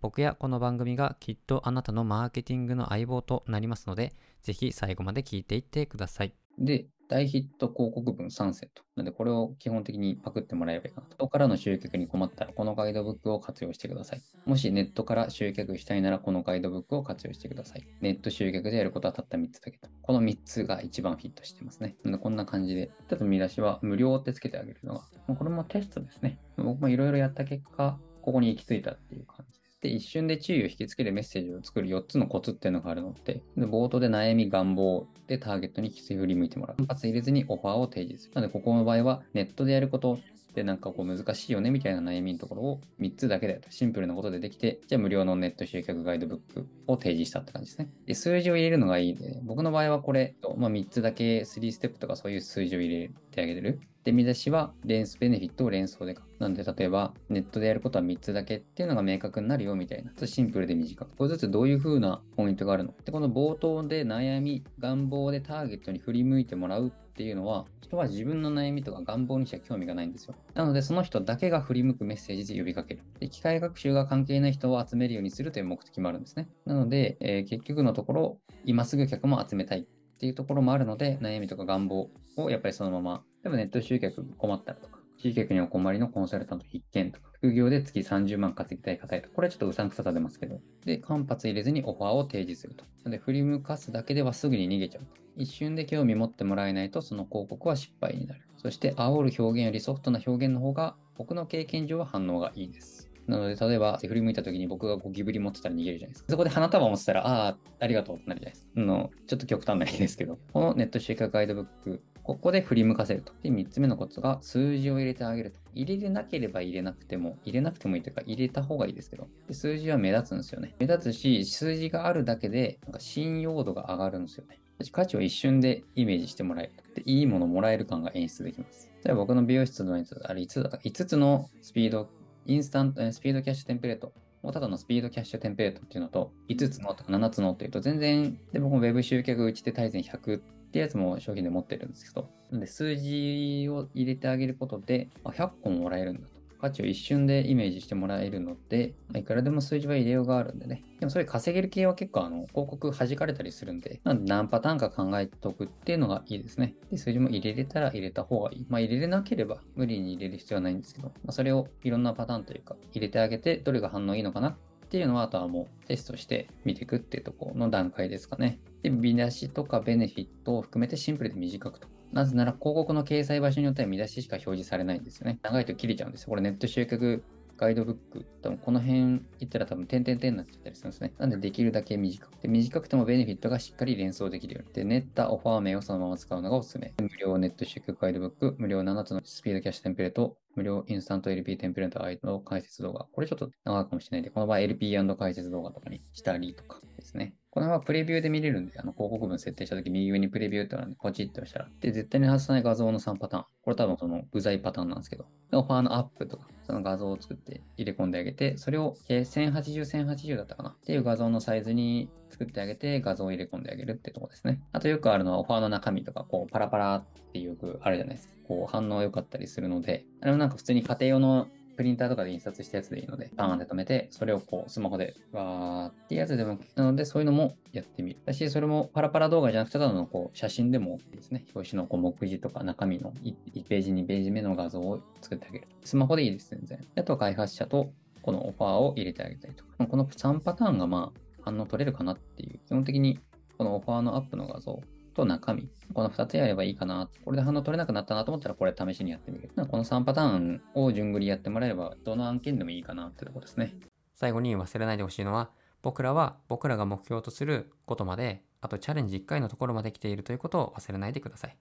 僕やこの番組がきっとあなたのマーケティングの相棒となりますので、ぜひ最後まで聞いていってください。で、大ヒット広告文3セット。なので、これを基本的にパクってもらえればいいかなと。そこからの集客に困ったら、このガイドブックを活用してください。もしネットから集客したいなら、このガイドブックを活用してください。ネット集客でやることはたった3つだけと。この3つが一番フィットしてますね。なので、こんな感じで、ちょっと見出しは無料ってつけてあげるのが、これもテストですね。僕もいろいろやった結果、ここに行き着いたっていう感じで一瞬で注意を引きつけるメッセージを作る4つのコツっていうのがあるので、で冒頭で悩み、願望でターゲットにき振り向いてもらう。反発入れずにオファーを提示する。なので、ここの場合はネットでやることってなんかこう難しいよねみたいな悩みのところを3つだけだと。シンプルなことでできて、じゃあ無料のネット集客ガイドブックを提示したって感じですね。で、数字を入れるのがいいで、僕の場合はこれ、まあ、3つだけ3ステップとかそういう数字を入れてあげてる。で、見出しは連想ベネフィットを連想で書く。なんで、例えば、ネットでやることは3つだけっていうのが明確になるよみたいな。シンプルで短く。これずつどういう風なポイントがあるの？で、この冒頭で悩み、願望でターゲットに振り向いてもらうっていうのは、人は自分の悩みとか願望にしか興味がないんですよ。なので、その人だけが振り向くメッセージで呼びかける。で、機械学習が関係ない人を集めるようにするという目的もあるんですね。なので、えー、結局のところ、今すぐ客も集めたいっていうところもあるので、悩みとか願望をやっぱりそのままでもネット集客困ったらとか、集客にお困りのコンサルタント必見とか、副業で月30万稼ぎたい方へと。これはちょっとうさんくささ出ますけど。で、間髪入れずにオファーを提示すると。で、振り向かすだけではすぐに逃げちゃうと。一瞬で興味持ってもらえないと、その広告は失敗になる。そして、煽る表現よりソフトな表現の方が、僕の経験上は反応がいいです。なので、例えば、振り向いた時に僕がゴキブリ持ってたら逃げるじゃないですか。そこで花束持ってたら、ああ、ありがとうってなるじゃないですか。の、ちょっと極端ないですけど、このネット集客ガイドブックここで振り向かせると。で、3つ目のコツが数字を入れてあげると。入れれなければ入れなくても、入れなくてもいいというか、入れた方がいいですけど、で数字は目立つんですよね。目立つし、数字があるだけで、なんか信用度が上がるんですよね。価値を一瞬でイメージしてもらえる。で、いいものもらえる感が演出できます。例えば僕の美容室のやつ、あれ5つだった ?5 つのスピード、インスタント、スピードキャッシュテンプレートもうただのスピードキャッシュテンプレートっていうのと、5つのとか7つのっていうと、全然、で、僕も Web 集客打ち手大全100ってやつも商品で持ってるんですけど、なんで数字を入れてあげることで、あ、100個もらえるんだと。価値を一瞬でイメージしてもらえるので、まあ、いくらでも数字は入れようがあるんでね。でもそれ稼げる系は結構あの広告弾かれたりするんで、なんで何パターンか考えておくっていうのがいいですね。で、数字も入れれたら入れた方がいい。まあ入れれなければ無理に入れる必要はないんですけど、まあ、それをいろんなパターンというか入れてあげてどれが反応いいのかなっていうのはあとはもうテストして見ていくっていうとこの段階ですかね。で、見出しとかベネフィットを含めてシンプルで短くと。なぜなら広告の掲載場所によっては見出ししか表示されないんですよね。長いと切れちゃうんですよ。これネット集客ガイドブック、多分この辺行ったら多分点々点になっちゃったりするんですね。なんでできるだけ短くて、短くてもベネフィットがしっかり連想できるように。で、練ったオファー名をそのまま使うのがおすすめ。無料ネット集客ガイドブック、無料7つのスピードキャッシュテンプレート、無料インスタント LP テンプレートアイの解説動画。これちょっと長いかもしれないんで、この場合 LP& 解説動画とかにしたりとかですね。この辺はプレビューで見れるんで、あの広告文設定したとき右上にプレビューってのをポチッとしたら、で、絶対に外さない画像の3パターン。これ多分その具材パターンなんですけど、オファーのアップとか、その画像を作って入れ込んであげて、それを1080、1080だったかなっていう画像のサイズに作ってあげて画像を入れ込んであげるってとこですね。あとよくあるのはオファーの中身とか、こうパラパラってよくあるじゃないですか。こう反応良かったりするので、あれもなんか普通に家庭用のプリンターとかで印刷したやつでいいので、パーンで止めて、それをこう、スマホで、わーってやつでも、なので、そういうのもやってみる。だし、それもパラパラ動画じゃなくて、ただのこう、写真でもいいですね。表紙のこう、目次とか中身の 1, ページ、2ページ目の画像を作ってあげる。スマホでいいです、全然。あと開発者と、このオファーを入れてあげたりとか。この3パターンがまあ、反応取れるかなっていう。基本的に、このオファーのアップの画像と中身。この2つやればいいかな。これで反応取れなくなったなと思ったら、これ試しにやってみる。この3パターンを順繰りやってもらえれば、どの案件でもいいかなってとこですね。最後に忘れないでほしいのは、僕らは僕らが目標とすることまで、あとチャレンジ1回のところまで来ているということを忘れないでください。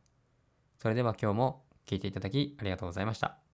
それでは今日も聞いていただきありがとうございました。